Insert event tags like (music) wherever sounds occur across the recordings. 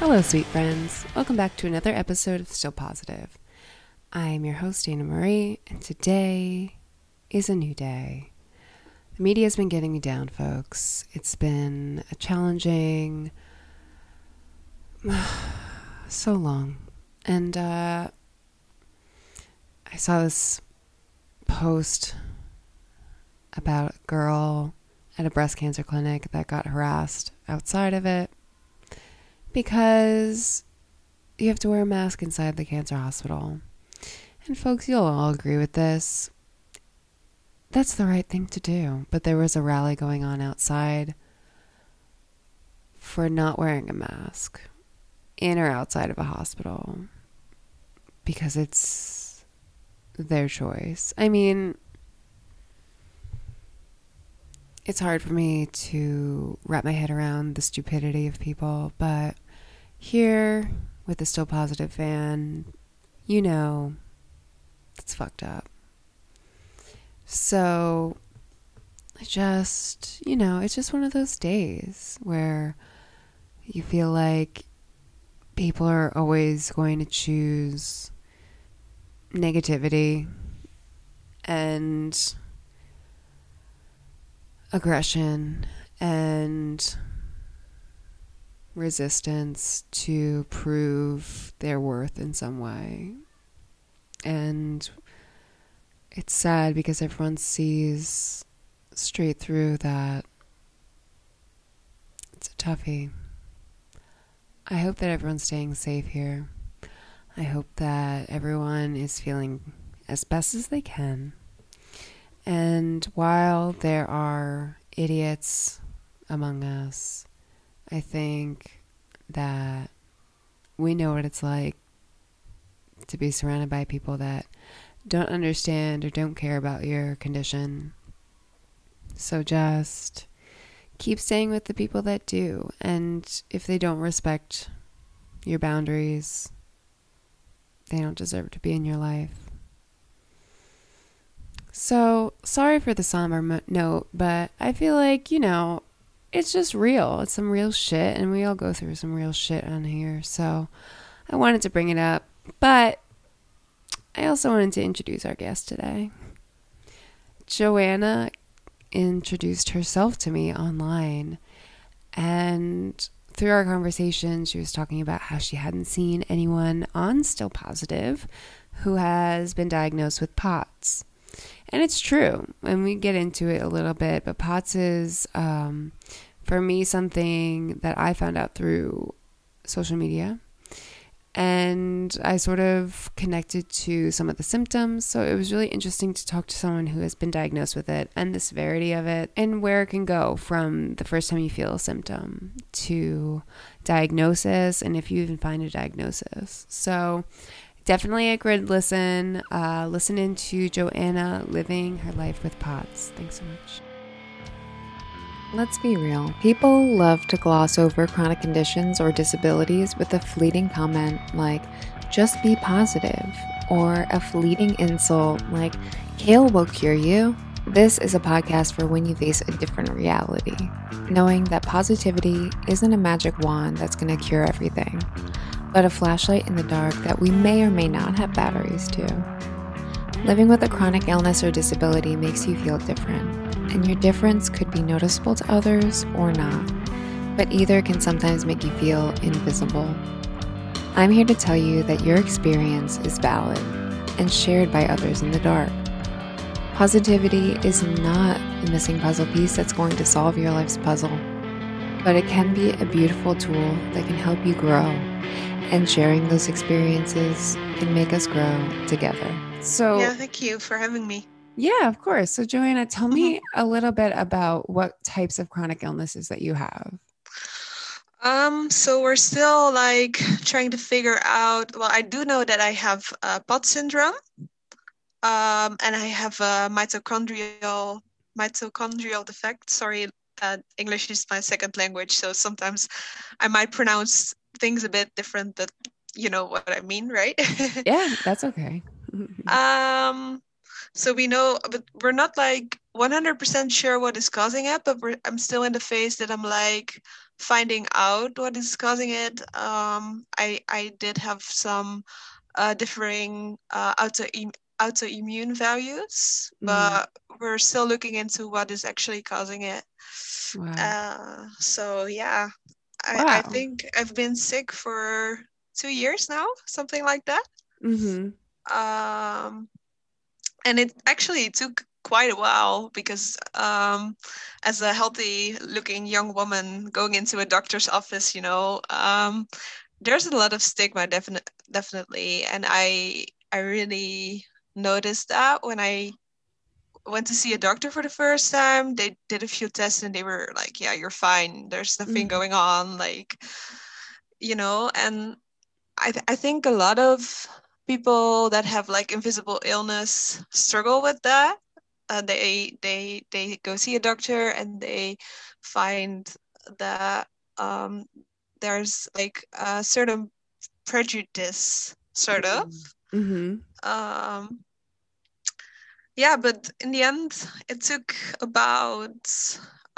Hello, sweet friends. Welcome back to another episode of Still Positive. I am your host, Anna Marie, and today is a new day. The media has been getting me down, folks. It's been a challenging, (sighs) so long. And uh, I saw this post about a girl at a breast cancer clinic that got harassed outside of it because you have to wear a mask inside the cancer hospital. And folks, you'll all agree with this. That's the right thing to do. But there was a rally going on outside for not wearing a mask in or outside of a hospital because it's their choice. I mean, it's hard for me to wrap my head around the stupidity of people, but here with the Still Positive fan, you know, it's fucked up. So, I just, you know, it's just one of those days where you feel like people are always going to choose negativity and aggression and resistance to prove their worth in some way. And it's sad because everyone sees straight through that it's a toughie. I hope that everyone's staying safe here. I hope that everyone is feeling as best as they can. And while there are idiots among us, I think that we know what it's like to be surrounded by people that don't understand or don't care about your condition. So just keep staying with the people that do. And if they don't respect your boundaries, they don't deserve to be in your life. So, sorry for the somber note, but I feel like, you know, it's just real. It's some real shit, and we all go through some real shit on here. So, I wanted to bring it up, but I also wanted to introduce our guest today. Joanna introduced herself to me online, and through our conversation, she was talking about how she hadn't seen anyone on Still Positive who has been diagnosed with POTS. And it's true. And we get into it a little bit, but POTS is, um, for me, something that I found out through social media. And I sort of connected to some of the symptoms. So it was really interesting to talk to someone who has been diagnosed with it and the severity of it and where it can go from the first time you feel a symptom to diagnosis and if you even find a diagnosis. So definitely a good listen. Uh, listen into Joanna living her life with POTS. Thanks so much. Let's be real. People love to gloss over chronic conditions or disabilities with a fleeting comment like, just be positive, or a fleeting insult like, kale will cure you. This is a podcast for when you face a different reality, knowing that positivity isn't a magic wand that's going to cure everything, but a flashlight in the dark that we may or may not have batteries to. Living with a chronic illness or disability makes you feel different, and your difference could be noticeable to others or not, but either can sometimes make you feel invisible. I'm here to tell you that your experience is valid and shared by others in the dark. Positivity is not the missing puzzle piece that's going to solve your life's puzzle, but it can be a beautiful tool that can help you grow, and sharing those experiences can make us grow together. So, Yeah, thank you for having me. yeah, of course. So, Joanna, tell me a little bit about what types of chronic illnesses that you have. Um, so we're still like trying to figure out. Well, I do know that I have uh, POT syndrome, um, and I have a mitochondrial mitochondrial defect. Sorry, uh, English is my second language, so sometimes I might pronounce things a bit different, that you know what I mean, right? (laughs) Yeah, that's okay. (laughs) Um, so we know, but we're not like 100% sure what is causing it, but we're, I'm still in the phase that I'm like, finding out what is causing it. Um, I I did have some uh, differing uh, auto autoimmune values, Mm. but we're still looking into what is actually causing it. Wow. Uh, so yeah, I, I think I've been sick for two years now, something like that. mm-hmm. Um, and it actually took quite a while because um, as a healthy looking young woman going into a doctor's office, you know, um, there's a lot of stigma, definitely, definitely, and I I really noticed that when I went to see a doctor for the first time. They did a few tests and they were like, "Yeah, you're fine. There's nothing Mhm. going on." Like, you know, and I th- I think a lot of people that have like invisible illness struggle with that. Uh, they they they go see a doctor and they find that um, there's like a certain prejudice, sort of. Mm-hmm. Um, yeah, but in the end, it took about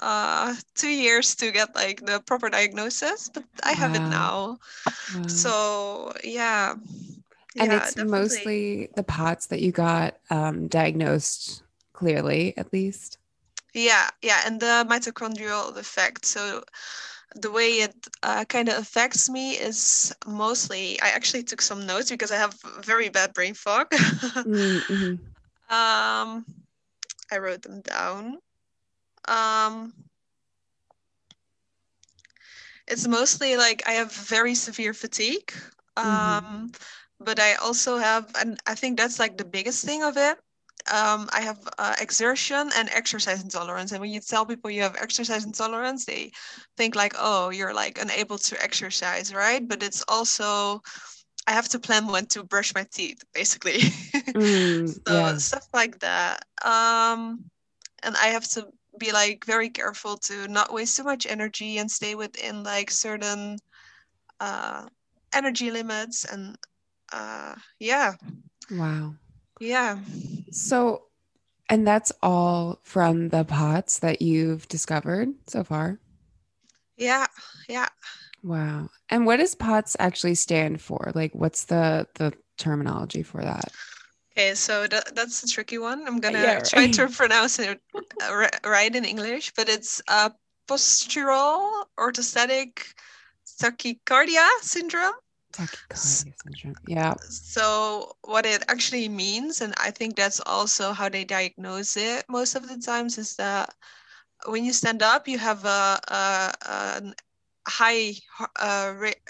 uh, two years to get like the proper diagnosis, but I have it now. Wow. So yeah, and yeah, it's definitely. mostly the POTS that you got um, diagnosed clearly, at least. Yeah, yeah, and the mitochondrial effect. So the way it uh, kind of affects me is mostly, I actually took some notes because I have very bad brain fog. (laughs) Mm-hmm. Um, I wrote them down. Um, it's mostly like I have very severe fatigue. Um, Mhm. but I also have, and I think that's like the biggest thing of it. Um, I have uh, exertion and exercise intolerance. And when you tell people you have exercise intolerance, they think like, oh, you're like unable to exercise, right? But it's also, I have to plan when to brush my teeth, basically. (laughs) Mm, so yeah. stuff like that. Um, and I have to be like very careful to not waste too much energy and stay within like certain uh, energy limits and uh, yeah, Wow. yeah. So, and that's all from the POTS that you've discovered so far. Yeah, yeah. Wow. And what does POTS actually stand for? Like, what's the the terminology for that? Okay, so that, that's a tricky one. I'm gonna Yeah, try right. to (laughs) pronounce it uh, right in English, but it's uh, postural orthostatic tachycardia syndrome. Tachycardia syndrome. Yeah. So what it actually means, and I think that's also how they diagnose it most of the times, is that when you stand up, you have a, a, a high uh, ra-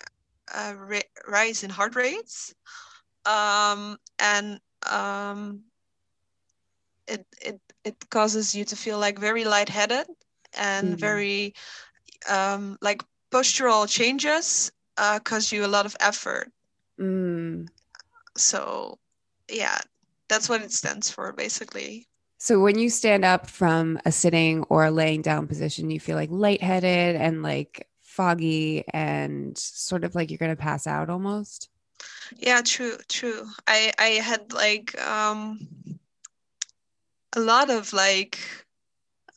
uh, ra- rise in heart rates, um, and um, it it it causes you to feel like very lightheaded and Mhm. very um, like postural changes uh, cause you a lot of effort. Mm. So yeah, that's what it stands for basically. So when you stand up from a sitting or a laying down position, you feel like lightheaded and like foggy and sort of like you're going to pass out almost. Yeah, true, true. I I had like um a lot of like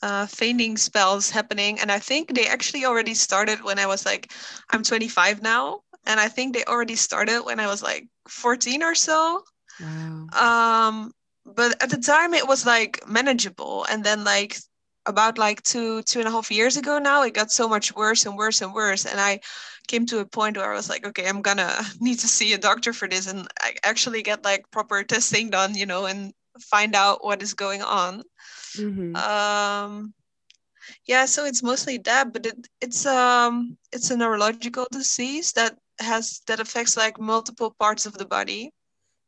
uh fainting spells happening and I think they actually already started when I was like I'm 25 now and I think they already started when I was like 14 or so. Wow. Um but at the time it was like manageable and then like about like two two and a half years ago now it got so much worse and worse and worse and I came to a point where I was like, okay, I'm gonna (laughs) need to see a doctor for this and I actually get like proper testing done, you know, and find out what is going on. Mhm. Um, yeah, so it's mostly that, but it, it's um it's a neurological disease that has that affects like multiple parts of the body.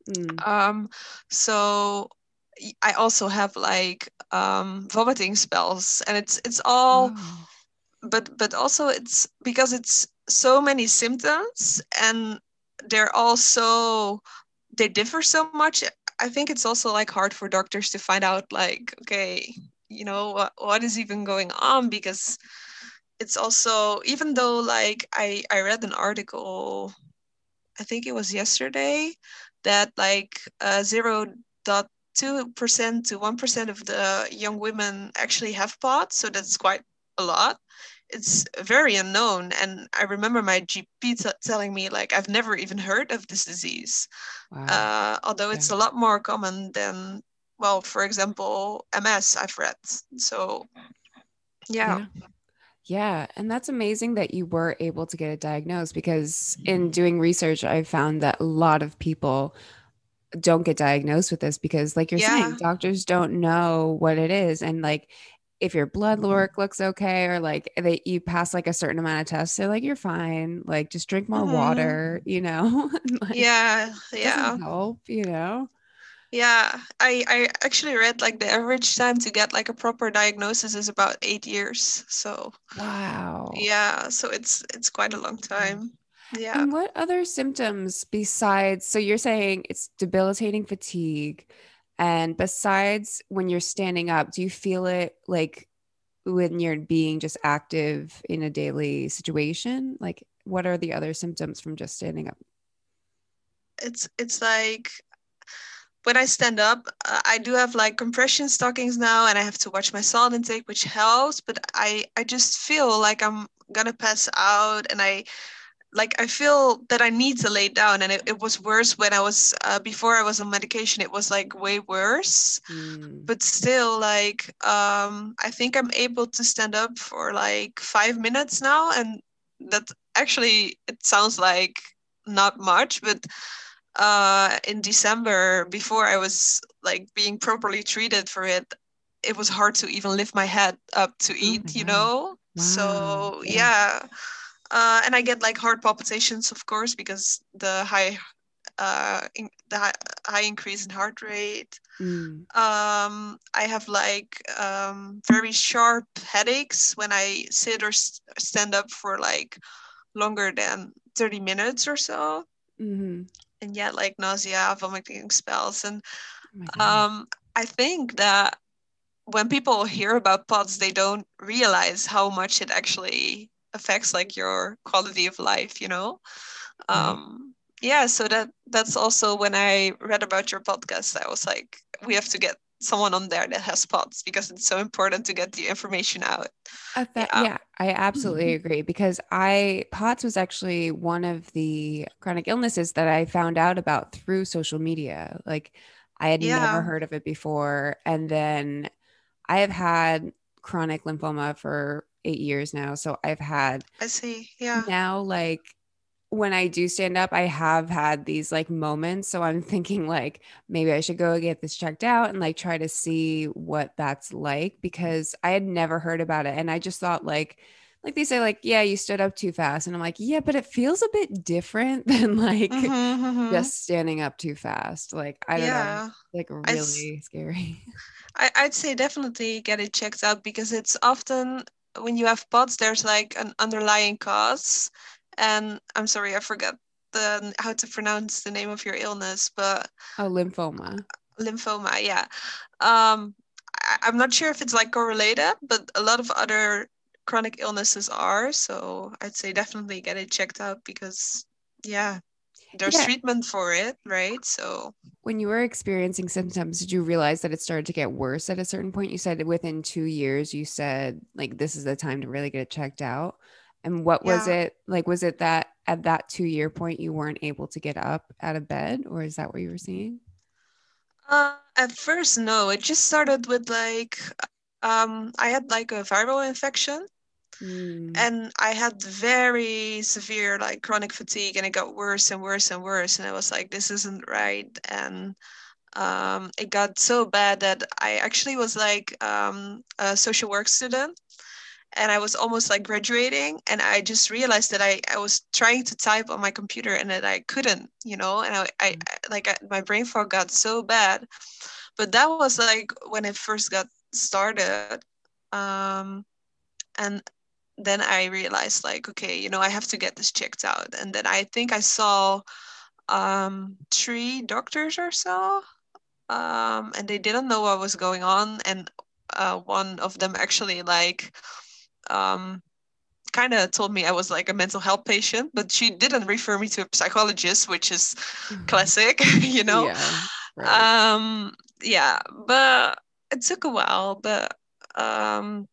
Mm. Um, so I also have like um vomiting spells, and it's it's all Wow. but but also it's because it's so many symptoms and they're all so they differ so much i think it's also like hard for doctors to find out like okay you know what, what is even going on because it's also even though like i i read an article i think it was yesterday that like uh, 0.2% to 1% of the young women actually have POTS so that's quite a lot it's very unknown. And I remember my GP t- telling me like I've never even heard of this disease, wow. uh, although it's a lot more common than well, for example, MS. I've read so. yeah. yeah. Yeah, and that's amazing that you were able to get it diagnosed because in doing research, I found that a lot of people don't get diagnosed with this because, like you're yeah. saying, doctors don't know what it is. And like, if your blood work looks okay, or like they you pass like a certain amount of tests, they're like, you're fine. Like, just drink more mm-hmm. water, you know? (laughs) like, yeah, yeah. Help, you know? Yeah, I I actually read like the average time to get like a proper diagnosis is about eight years. So wow. Yeah, so it's it's quite a long time. Yeah. And what other symptoms besides? So you're saying it's debilitating fatigue, and besides when you're standing up, do you feel it like when you're being just active in a daily situation? Like, what are the other symptoms from just standing up? It's it's like when I stand up, uh, I do have like compression stockings now, and I have to watch my salt intake, which helps. But I I just feel like I'm gonna pass out, and I like I feel that I need to lay down, and it, it was worse when I was uh, before I was on medication. It was like way worse, mm. but still, like um, I think I'm able to stand up for like five minutes now, and that actually it sounds like not much, but uh, in December, before I was like being properly treated for it, it was hard to even lift my head up to oh eat, oh you know? Wow. So, yeah. yeah. Uh, and I get like heart palpitations, of course, because the high, uh, in, the high, high, increase in heart rate. Mm. Um, I have like um, very sharp headaches when I sit or st- stand up for like longer than 30 minutes or so. Mm-hmm and yet like nausea, vomiting spells. And oh um, I think that when people hear about POTS, they don't realize how much it actually affects like your quality of life, you know? Um, yeah, so that that's also when I read about your podcast, I was like, we have to get someone on there that has POTS because it's so important to get the information out. That, yeah. yeah. I absolutely mm-hmm. agree because I POTS was actually one of the chronic illnesses that I found out about through social media. Like I had yeah. never heard of it before, and then I have had chronic lymphoma for eight years now. So I've had I see, yeah. Now like when I do stand up, I have had these like moments. So I'm thinking like maybe I should go get this checked out and like try to see what that's like because I had never heard about it. And I just thought like, like they say, like, yeah, you stood up too fast. And I'm like, yeah, but it feels a bit different (laughs) than like mm-hmm, mm-hmm. just standing up too fast. Like, I don't yeah. know, like really scary. (laughs) I, I'd say definitely get it checked out because it's often when you have POTS, there's like an underlying cause and I'm sorry, I forgot the how to pronounce the name of your illness, but oh, lymphoma. Lymphoma, yeah. Um, I, I'm not sure if it's like correlated, but a lot of other chronic illnesses are. So I'd say definitely get it checked out because, yeah, there's yeah. treatment for it, right? So when you were experiencing symptoms, did you realize that it started to get worse at a certain point? You said within two years, you said like this is the time to really get it checked out. And what was it like? Was it that at that two year point you weren't able to get up out of bed, or is that what you were seeing? Uh, at first, no. It just started with like, um, I had like a viral infection, mm. and I had very severe like chronic fatigue, and it got worse and worse and worse. And I was like, this isn't right. And um, it got so bad that I actually was like um, a social work student and I was almost like graduating and I just realized that I, I was trying to type on my computer and that I couldn't, you know, and I, I mm. like I, my brain fog got so bad. But that was like when it first got started. Um, and then I realized like, okay, you know, I have to get this checked out. And then I think I saw um, three doctors or so. Um, and they didn't know what was going on. And uh, one of them actually like um, kind of told me I was like a mental health patient, but she didn't refer me to a psychologist, which is mm-hmm. classic, (laughs) you know. Yeah, right. Um, yeah, but it took a while, but um,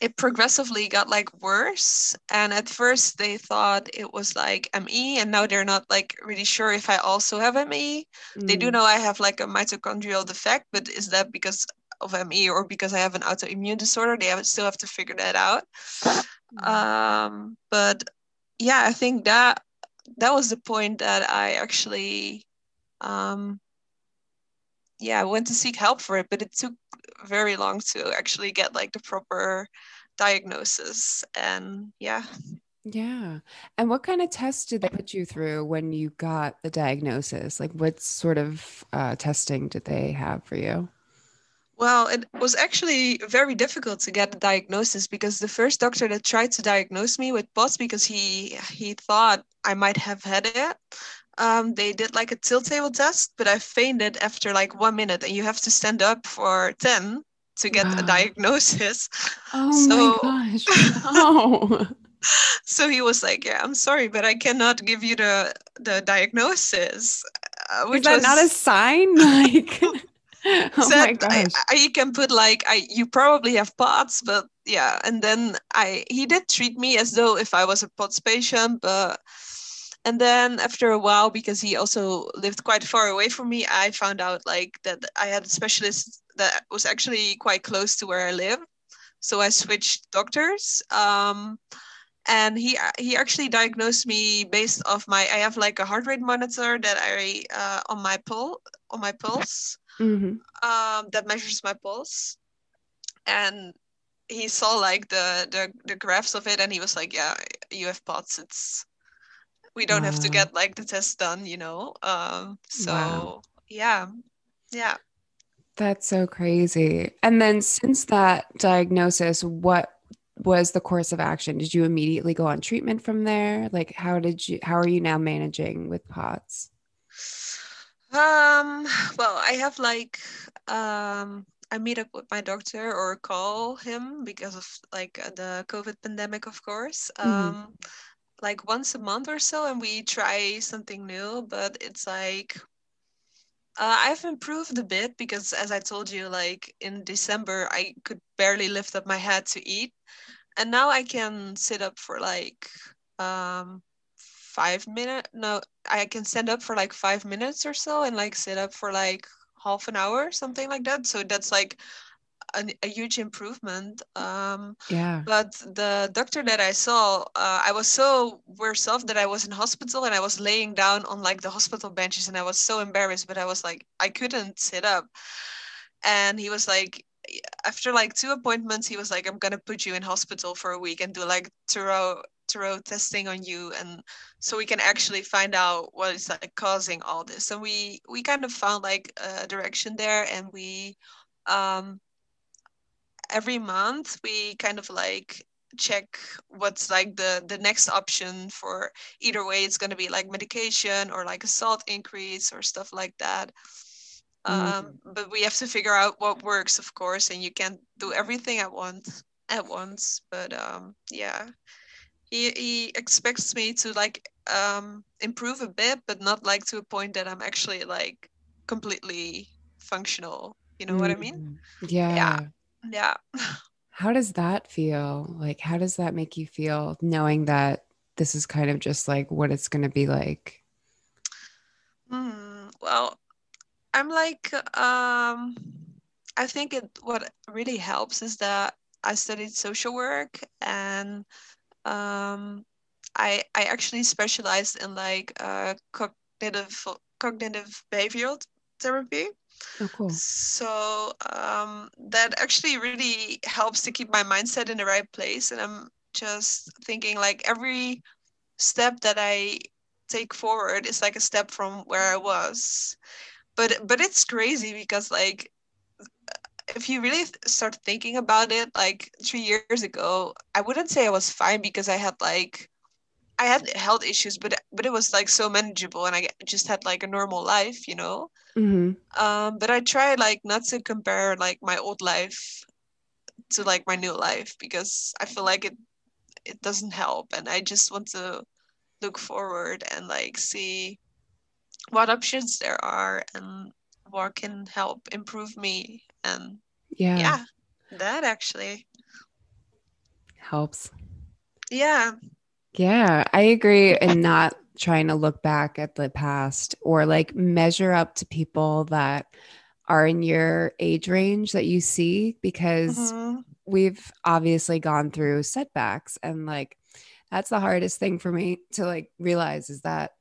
it progressively got like worse. And at first they thought it was like ME, and now they're not like really sure if I also have ME. Mm. They do mm. know I have like a mitochondrial defect, but is that because of ME or because I have an autoimmune disorder? They have, still have to figure that out. Mm. Um, but yeah, I think that that was the point that I actually um, yeah, I went to seek help for it, but it took very long to actually get like the proper diagnosis. And yeah. Yeah. And what kind of tests did they put you through when you got the diagnosis? Like, what sort of uh, testing did they have for you? Well, it was actually very difficult to get a diagnosis because the first doctor that tried to diagnose me with POTS because he he thought I might have had it um, they did like a tilt table test, but I fainted after like one minute, and you have to stand up for 10 to get wow. a diagnosis. (laughs) Oh so, my (laughs) gosh. Oh. so he was like, Yeah, I'm sorry, but I cannot give you the, the diagnosis. Uh, which Is that was, not a sign? (laughs) Like, (laughs) oh my gosh. I, I can put like, I you probably have POTS, but yeah. And then I he did treat me as though if I was a POTS patient, but and then after a while because he also lived quite far away from me i found out like that i had a specialist that was actually quite close to where i live so i switched doctors um, and he he actually diagnosed me based off my i have like a heart rate monitor that i uh, on my pulse on my pulse mm-hmm. um, that measures my pulse. And he saw like the, the the graphs of it and he was like yeah you have POTS it's we don't wow. have to get like the test done you know? Um so wow. yeah. Yeah. That's so crazy. And then since that diagnosis what was the course of action? Did you immediately go on treatment from there? Like how did you how are you now managing with POTS um well i have like um I meet up with my doctor or call him because of like the COVID pandemic, of course. Mm-hmm. Um, like once a month or so and we try something new but it's like uh, i've improved a bit because as i told you like in december i could barely lift up my head to eat and now i can sit up for like um five minutes no i can stand up for like five minutes or so and like sit up for like half an hour something like that so that's like a, a huge improvement. Um, yeah. But the doctor that I saw, uh, I was so worse off that I was in hospital and I was laying down on like the hospital benches and I was so embarrassed, but I was like, I couldn't sit up. And he was like, after like two appointments, he was like, I'm gonna put you in hospital for a week and do like thorough thorough testing on you and so we can actually find out what is like causing all this. And we we kind of found like a direction there and we um every month we kind of like check what's like the the next option for either way. It's going to be like medication or like a salt increase or stuff like that. Mm-hmm. um, but we have to figure out what works of course and you can't do everything at once at once but um, yeah he, he expects me to like um, improve a bit but not like to a point that i'm actually like completely functional you know mm-hmm. what i mean mm-hmm. yeah yeah yeah. (laughs) How does that feel? Like, how does that make you feel knowing that this is kind of just like what it's going to be like? Mm, well, I'm like, um, I think it what really helps is that I studied social work and um, I I actually specialized in like uh, cognitive cognitive behavioral therapy. Oh, cool. So um, that actually really helps to keep my mindset in the right place. And I'm just thinking like every step that I take forward is like a step from where I was. But but it's crazy because like if you really start thinking about it, like three years ago, I wouldn't say I was fine because I had like I had health issues, but but it was like so manageable, and I just had like a normal life, you know. Mm-hmm. Um, but I try like not to compare like my old life to like my new life because I feel like it it doesn't help, and I just want to look forward and like see what options there are and what can help improve me and yeah yeah that actually helps. Yeah. Yeah, I agree. And not trying to look back at the past or like measure up to people that are in your age range that you see because mm-hmm. we've obviously gone through setbacks and like that's the hardest thing for me to like realize is that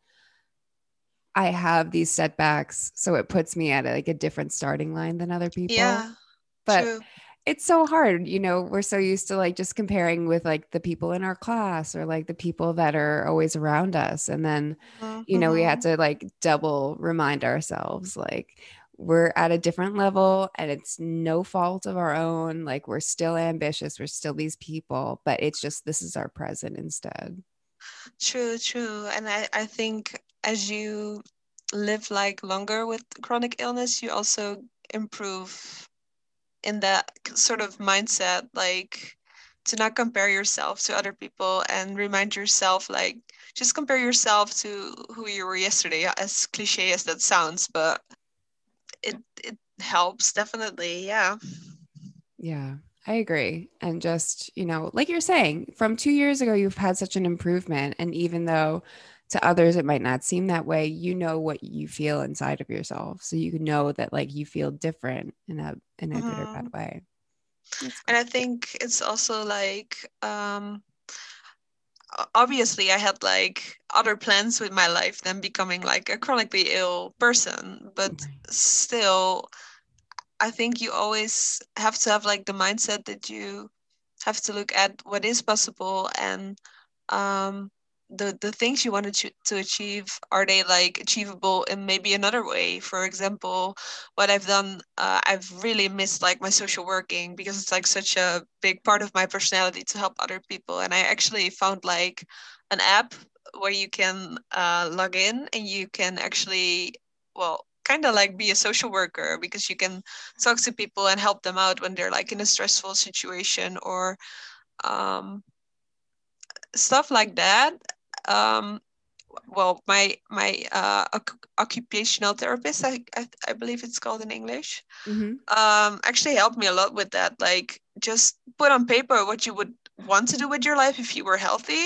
I have these setbacks so it puts me at like a different starting line than other people. Yeah. But true it's so hard you know we're so used to like just comparing with like the people in our class or like the people that are always around us and then mm-hmm. you know we had mm-hmm. to like double remind ourselves like we're at a different level and it's no fault of our own like we're still ambitious we're still these people but it's just this is our present instead true true and i i think as you live like longer with chronic illness you also improve in that sort of mindset like to not compare yourself to other people and remind yourself like just compare yourself to who you were yesterday as cliche as that sounds but it it helps definitely yeah yeah I agree. And just, you know, like you're saying, from two years ago, you've had such an improvement. And even though to others it might not seem that way you know what you feel inside of yourself so you know that like you feel different in a in a mm-hmm. good or bad mm-hmm. way and i think it's also like um obviously i had like other plans with my life than becoming like a chronically ill person but still i think you always have to have like the mindset that you have to look at what is possible and um the the things you wanted to, to achieve are they like achievable in maybe another way? For example what i've done uh, i've really missed like my social working because it's like such a big part of my personality to help other people. And i actually found like an app where you can uh, log in and you can actually well kind of like be a social worker because you can talk to people and help them out when they're like in a stressful situation or um, stuff like that um, well, my my uh, occupational therapist, I, I, I believe it's called in English, mm-hmm. um, actually helped me a lot with that. Like, just put on paper what you would want to do with your life if you were healthy,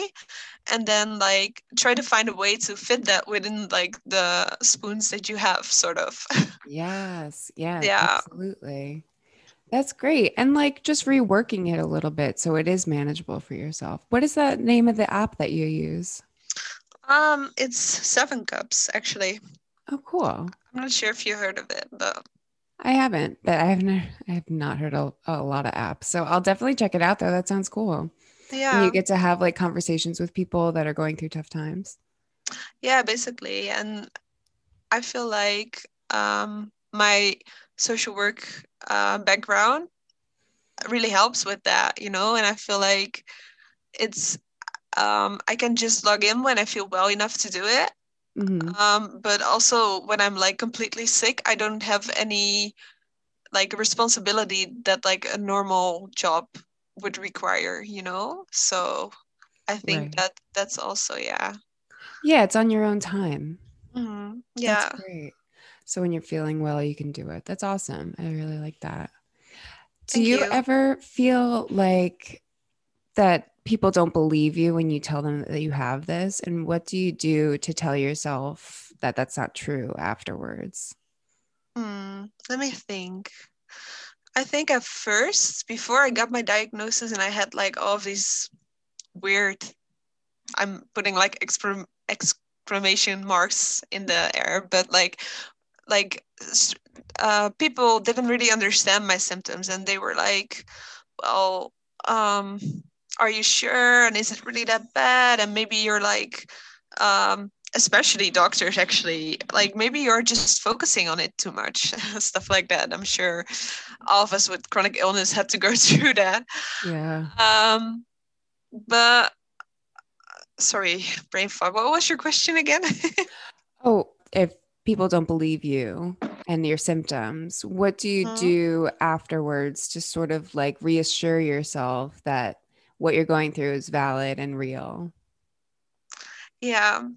and then like try to find a way to fit that within like the spoons that you have, sort of. (laughs) yes. Yeah. Yeah. Absolutely. That's great. And like just reworking it a little bit so it is manageable for yourself. What is the name of the app that you use? Um, it's Seven Cups actually. Oh, cool. I'm not sure if you heard of it, but I haven't, but I haven't. I have not heard a, a lot of apps, so I'll definitely check it out. Though that sounds cool. Yeah, and you get to have like conversations with people that are going through tough times. Yeah, basically, and I feel like um, my social work uh, background really helps with that, you know, and I feel like it's um, I can just log in when I feel well enough to do it. Mm-hmm. Um, but also when I'm like completely sick, I don't have any like responsibility that like a normal job would require, you know? So I think right. that that's also, yeah. Yeah, it's on your own time. Mm-hmm. Yeah. That's great. So when you're feeling well, you can do it. That's awesome. I really like that. Do you, you ever feel like that people don't believe you when you tell them that you have this? And what do you do to tell yourself that that's not true afterwards? Hmm, let me think. I think at first, before I got my diagnosis and I had like all these weird, I'm putting like exclamation marks in the air, but like like uh, people didn't really understand my symptoms and they were like well um, are you sure? And is it really that bad? And maybe you're like um, especially doctors actually like maybe you're just focusing on it too much (laughs) stuff like that. I'm sure all of us with chronic illness had to go (laughs) through that. Yeah. Um but sorry brain fog. What was your question again? (laughs) Oh if people don't believe you and your symptoms, what do you mm-hmm. do afterwards to sort of like reassure yourself that what you're going through is valid and real? Yeah.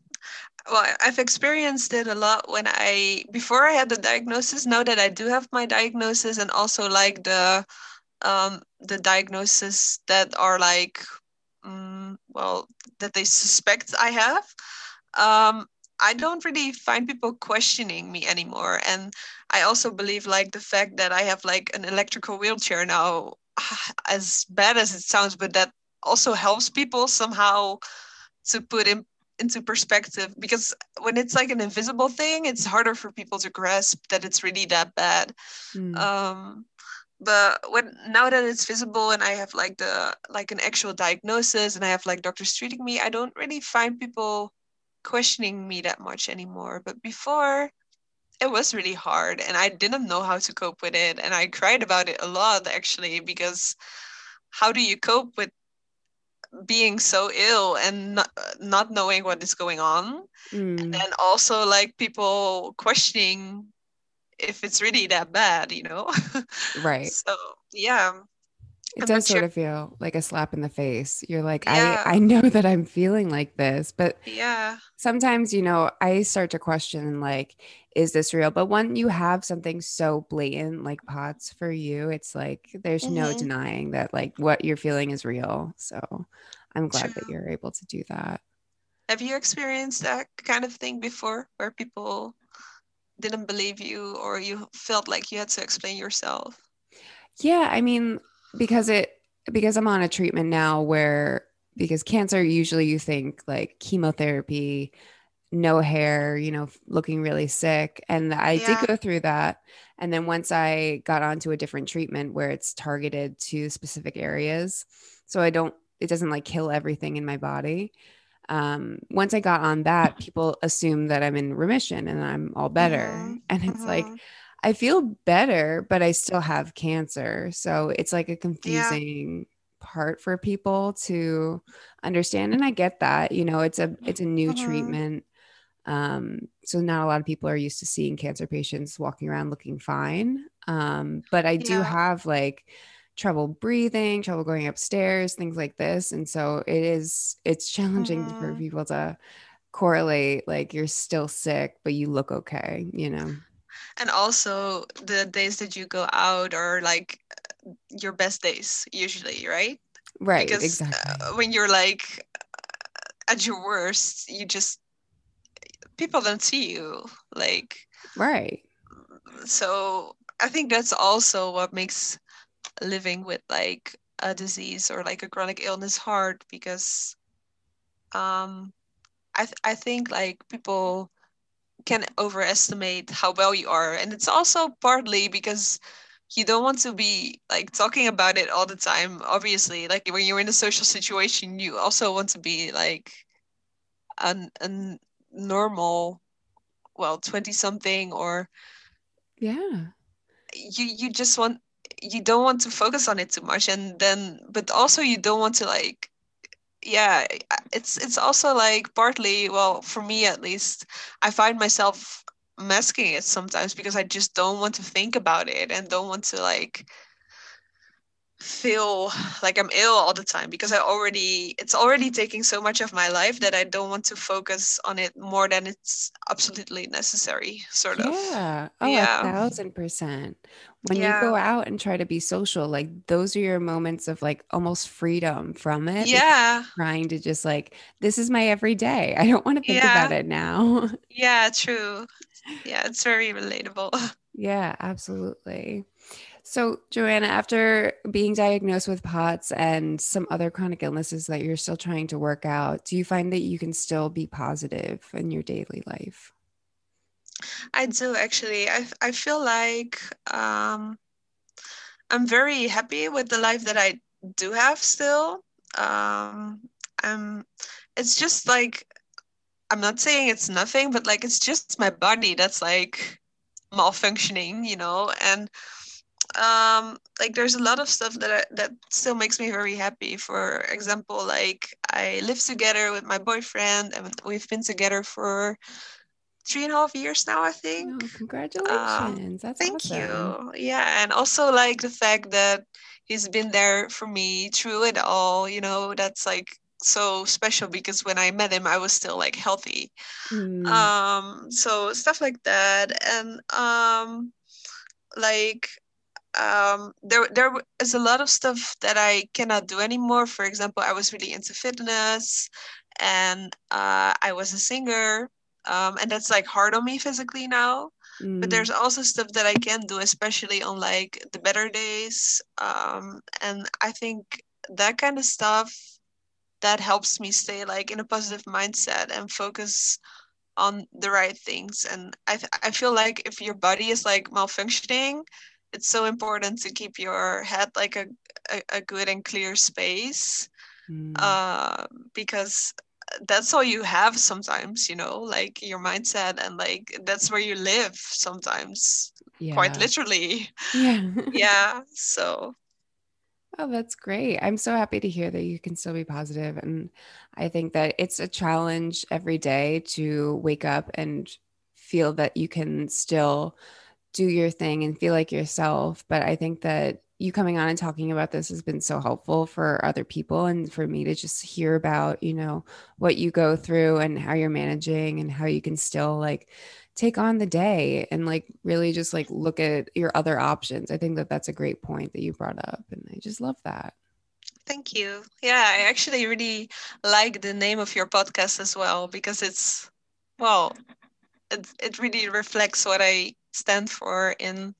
Well, I've experienced it a lot when I, before I had the diagnosis, now that I do have my diagnosis and also like the, um, the diagnoses that are like, um, well, that they suspect I have, um, I don't really find people questioning me anymore. And I also believe like the fact that I have like an electrical wheelchair now, as bad as it sounds, but that also helps people somehow to put in into perspective. Because when it's like an invisible thing it's harder for people to grasp that it's really that bad. Mm. um but when now that it's visible and i have like the like an actual diagnosis and i have like doctors treating me i don't really find people questioning me that much anymore. But before it was really hard and i didn't know how to cope with it and i cried about it a lot actually because how do you cope with being so ill and not, not knowing what is going on? Mm. and then also like people questioning if it's really that bad you know? (laughs) Right. So yeah it does sort of feel like a slap in the face. You're like, yeah. I, I (laughs) know that I'm feeling like this, but yeah, sometimes, you know, I start to question like, is this real? But when you have something so blatant like POTS for you, it's like there's mm-hmm. no denying that like what you're feeling is real. So I'm glad True. that you're able to do that. Have you experienced that kind of thing before where people didn't believe you or you felt like you had to explain yourself? Yeah, I mean, because it because I'm on a treatment now where because cancer usually you think like chemotherapy, no hair, you know, looking really sick. And I yeah. did go through that. And then once I got onto a different treatment where it's targeted to specific areas, so I don't, it doesn't like kill everything in my body. Um, once I got on that, people assume that I'm in remission and I'm all better. Mm-hmm. And it's mm-hmm. like, I feel better, but I still have cancer. So it's like a confusing yeah. part for people to understand. And I get that, you know, it's a it's a new mm-hmm. treatment. Um, so not a lot of people are used to seeing cancer patients walking around looking fine. Um, but I do yeah. have like trouble breathing, trouble going upstairs, things like this. And so it is it's challenging mm-hmm. for people to correlate like you're still sick, but you look okay, you know and also the days that you go out are like your best days usually right right because exactly. uh, when you're like at your worst you just people don't see you like right so i think that's also what makes living with like a disease or like a chronic illness hard because um i th- i think like people can overestimate how well you are. And it's also partly because you don't want to be like talking about it all the time obviously. Like when you're in a social situation you also want to be like a, a normal well 20 something or yeah. you you just want you don't want to focus on it too much. And then but also you don't want to like yeah it's it's also like partly well for me at least i find myself masking it sometimes because i just don't want to think about it and don't want to like feel like I'm ill all the time because I already it's already taking so much of my life that I don't want to focus on it more than it's absolutely necessary, sort of. Yeah. Oh, yeah. a thousand percent. When yeah. you go out and try to be social, like those are your moments of like almost freedom from it. Yeah. Trying to just like, this is my everyday. I don't want to think yeah. about it now. (laughs) yeah, true. Yeah, it's very relatable. (laughs) Yeah, absolutely. So, Joanna, after being diagnosed with POTS and some other chronic illnesses that you're still trying to work out, do you find that you can still be positive in your daily life? I do actually. I, I feel like um, I'm very happy with the life that I do have still. Um, I'm, it's just like, I'm not saying it's nothing, but like it's just my body that's like malfunctioning, you know? And um like there's a lot of stuff that I, that still makes me very happy. For example like i live together with my boyfriend and we've been together for three and a half years now i think. Oh, congratulations. Um, thank awesome. you yeah and also like the fact that he's been there for me through it all you know that's like so special because when i met him i was still like healthy. Mm. um so stuff like that. And um like um, there there is a lot of stuff that I cannot do anymore. For example, I was really into fitness, and uh, I was a singer, um, and that's like hard on me physically now. Mm. But there's also stuff that I can do, especially on like the better days. Um, and I think that kind of stuff that helps me stay like in a positive mindset and focus on the right things. And I th- I feel like if your body is like malfunctioning, it's so important to keep your head like a a, a good and clear space. Mm. Uh, because that's all you have sometimes you know like your mindset and like that's where you live sometimes yeah. quite literally yeah (laughs) (laughs) yeah so oh that's great i'm so happy to hear that you can still be positive and i think that it's a challenge every day to wake up and feel that you can still do your thing and feel like yourself. But i think that you coming on and talking about this has been so helpful for other people and for me to just hear about you know what you go through and how you're managing and how you can still like take on the day and like really just like look at your other options. I think that that's a great point that you brought up and i just love that. Thank you. Yeah i actually really like the name of your podcast as well because it's well it, it really reflects what i stand for in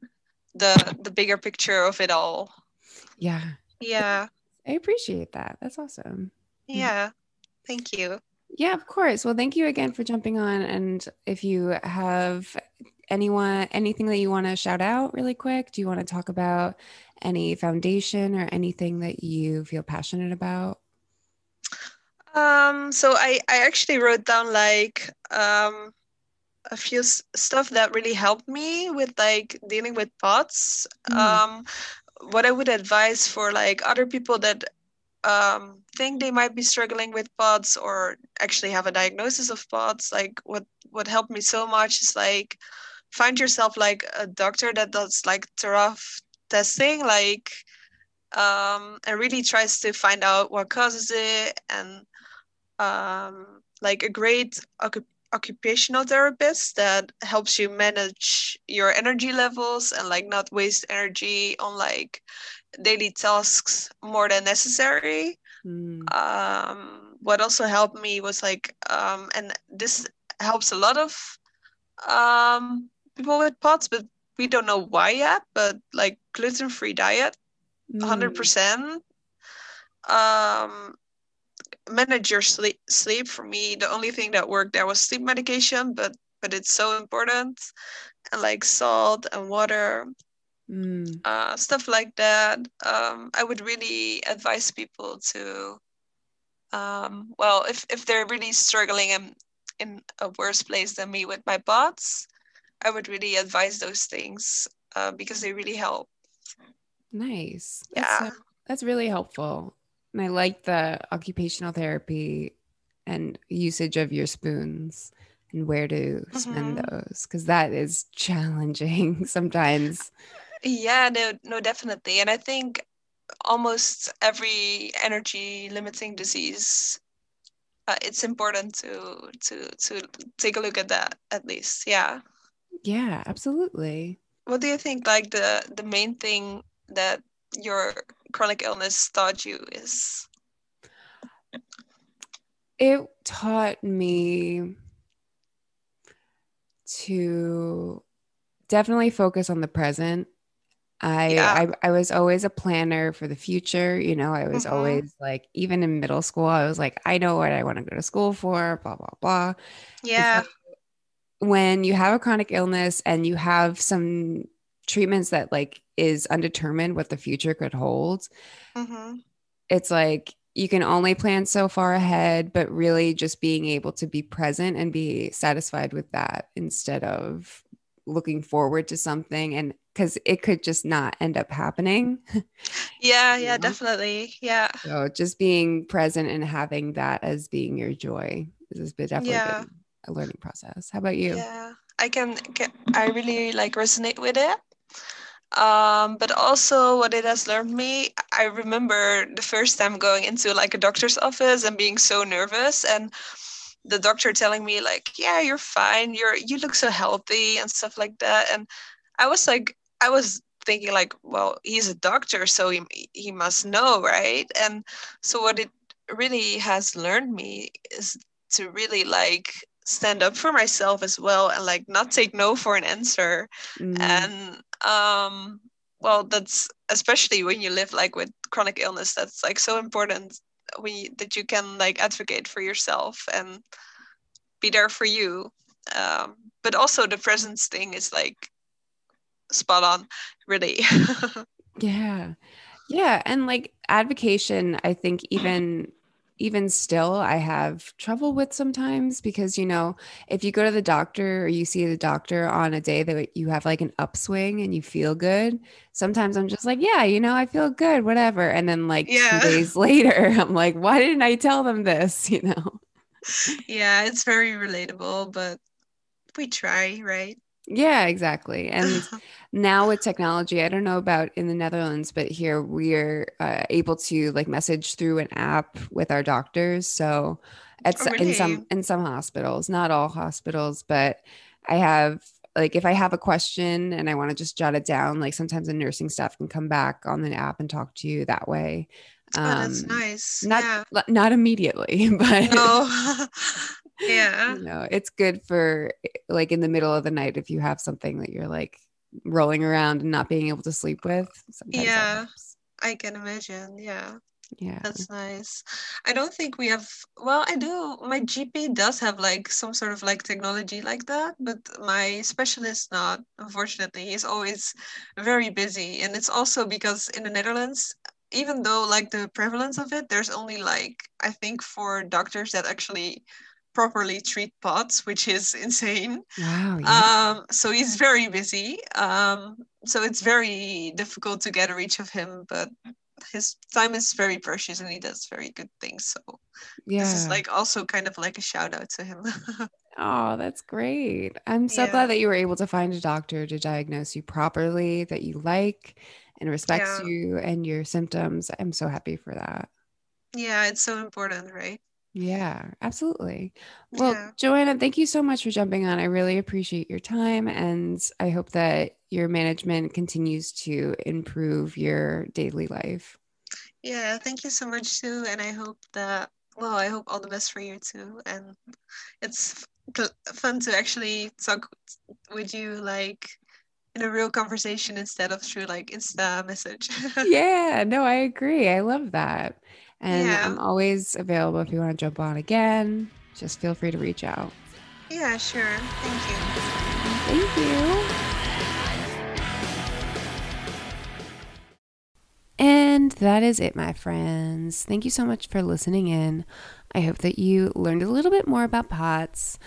the the bigger picture of it all. Yeah. Yeah. I appreciate that. That's awesome. Yeah. Thank you. Yeah, of course. Well, thank you again for jumping on. And if you have anyone, anything that you want to shout out really quick, do you want to talk about any foundation or anything that you feel passionate about? Um, so I, I actually wrote down like um, a few s- stuff that really helped me with like dealing with POTS. Mm. Um, what I would advise for like other people that um, think they might be struggling with POTS or actually have a diagnosis of POTS, like what what helped me so much is like find yourself like a doctor that does like thorough testing, like um, and really tries to find out what causes it and um, like a great occupational therapist that helps you manage your energy levels and like not waste energy on like daily tasks more than necessary. Mm. Um, what also helped me was like, um, and this helps a lot of um, people with POTS, but we don't know why yet. But like gluten free diet, mm. percent. Um, manage your sleep sleep. For me the only thing that worked there was sleep medication but but it's so important and like salt and water mm. uh, stuff like that. Um, i would really advise people to um, well if, if they're really struggling in, in a worse place than me with my POTS i would really advise those things uh, because they really help. Nice. That's yeah. so, that's really helpful and I like the occupational therapy and usage of your spoons and where to spend mm-hmm. those because that is challenging (laughs) sometimes. Yeah, no, no, definitely. And I think almost every energy limiting disease uh, it's important to to to take a look at that at least yeah yeah absolutely what do you think like the the main thing that your chronic illness taught you is? It taught me to definitely focus on the present. I, yeah. I, I was always a planner for the future. You know, I was mm-hmm. always like, even in middle school, I was like, I know what I want to go to school for, blah, blah, blah. Yeah. When you have a chronic illness and you have some treatments that like is undetermined what the future could hold mm-hmm. it's like you can only plan so far ahead but really just being able to be present and be satisfied with that instead of looking forward to something and because it could just not end up happening (laughs) yeah yeah know? definitely yeah so just being present and having that as being your joy has been definitely yeah. been a learning process how about you yeah i can, can i really like resonate with it um, but also what it has learned me, I remember the first time going into like a doctor's office and being so nervous and the doctor telling me like, yeah, you're fine. You're, you look so healthy and stuff like that. And I was like, I was thinking like, well, he's a doctor, so he he must know, right? And so what it really has learned me is to really like stand up for myself as well and like not take no for an answer. Mm. and um well that's especially when you live like with chronic illness that's like so important when you, that you can like advocate for yourself and be there for you. Um but also the presence thing is like spot on really. (laughs) Yeah. Yeah and like advocation i think even even still I have trouble with sometimes because you know if you go to the doctor or you see the doctor on a day that you have like an upswing and you feel good sometimes I'm just like yeah you know I feel good whatever. And then like yeah. two days (laughs) later I'm like why didn't I tell them this? (laughs) You know? Yeah it's very relatable but we try right yeah, exactly. And (laughs) now with technology, I don't know about in the Netherlands, but here we're uh, able to like message through an app with our doctors. So at oh, really? in some in some hospitals, not all hospitals, but I have like if I have a question and I want to just jot it down, like sometimes the nursing staff can come back on the app and talk to you that way. Um, oh, that's um, nice. Not yeah. not immediately, (laughs) but no. (laughs) yeah. You know it's good for eh, like in the middle of the night if you have something that you're like rolling around and not being able to sleep with yeah. i can imagine. Yeah. Yeah. That's nice. I don't think we have well i do my gp does have like some sort of like technology like that but my specialist not unfortunately. He's always very busy and it's also because in the netherlands even though like the prevalence of it there's only like i think four doctors that actually properly treat POTS, which is insane. Wow. Yeah. Um, so he's very busy. Um, so it's very difficult to get a reach of him, but his time is very precious and he does very good things. So yeah. this is like also kind of like a shout out to him. (laughs) oh, that's great. I'm so yeah. glad that you were able to find a doctor to diagnose you properly, that you like and respects yeah. you and your symptoms. I'm so happy for that. Yeah, it's so important, right? Yeah, absolutely. Well, yeah. Joanna, thank you so much for jumping on. I really appreciate your time. And I hope that your management continues to improve your daily life. Yeah, thank you so much, too. And I hope that, well, I hope all the best for you, too. And it's fun to actually talk with you like in a real conversation instead of through like Insta message. (laughs) yeah, no, I agree. I love that. And yeah. I'm always available if you want to jump on again. Just feel free to reach out. Yeah, sure. Thank you. Thank you. And that is it, my friends. Thank you so much for listening in. I hope that you learned a little bit more about POTS,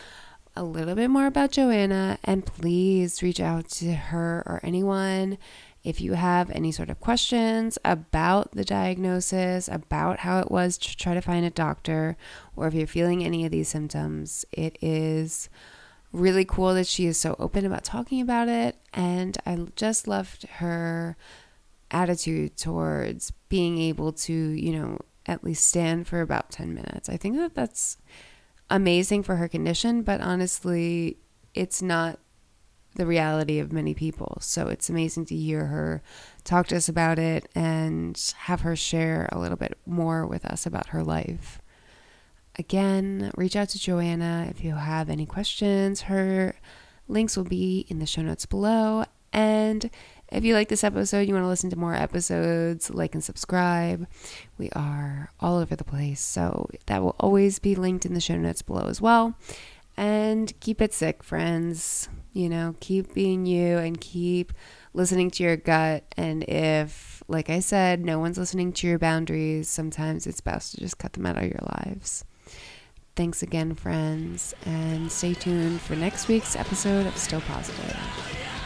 a little bit more about Joanna, and please reach out to her or anyone if you have any sort of questions about the diagnosis, about how it was to try to find a doctor, or if you're feeling any of these symptoms, it is really cool that she is so open about talking about it. And I just loved her attitude towards being able to, you know, at least stand for about 10 minutes. I think that that's amazing for her condition, but honestly, it's not the reality of many people. So it's amazing to hear her talk to us about it and have her share a little bit more with us about her life. Again, reach out to Joanna if you have any questions. Her links will be in the show notes below. And if you like this episode, you want to listen to more episodes, like and subscribe. We are all over the place. So that will always be linked in the show notes below as well. And keep it sick, friends you know, keep being you and keep listening to your gut. And if, like I said, no one's listening to your boundaries, sometimes it's best to just cut them out of your lives. Thanks again, friends, and stay tuned for next week's episode of Still Positive.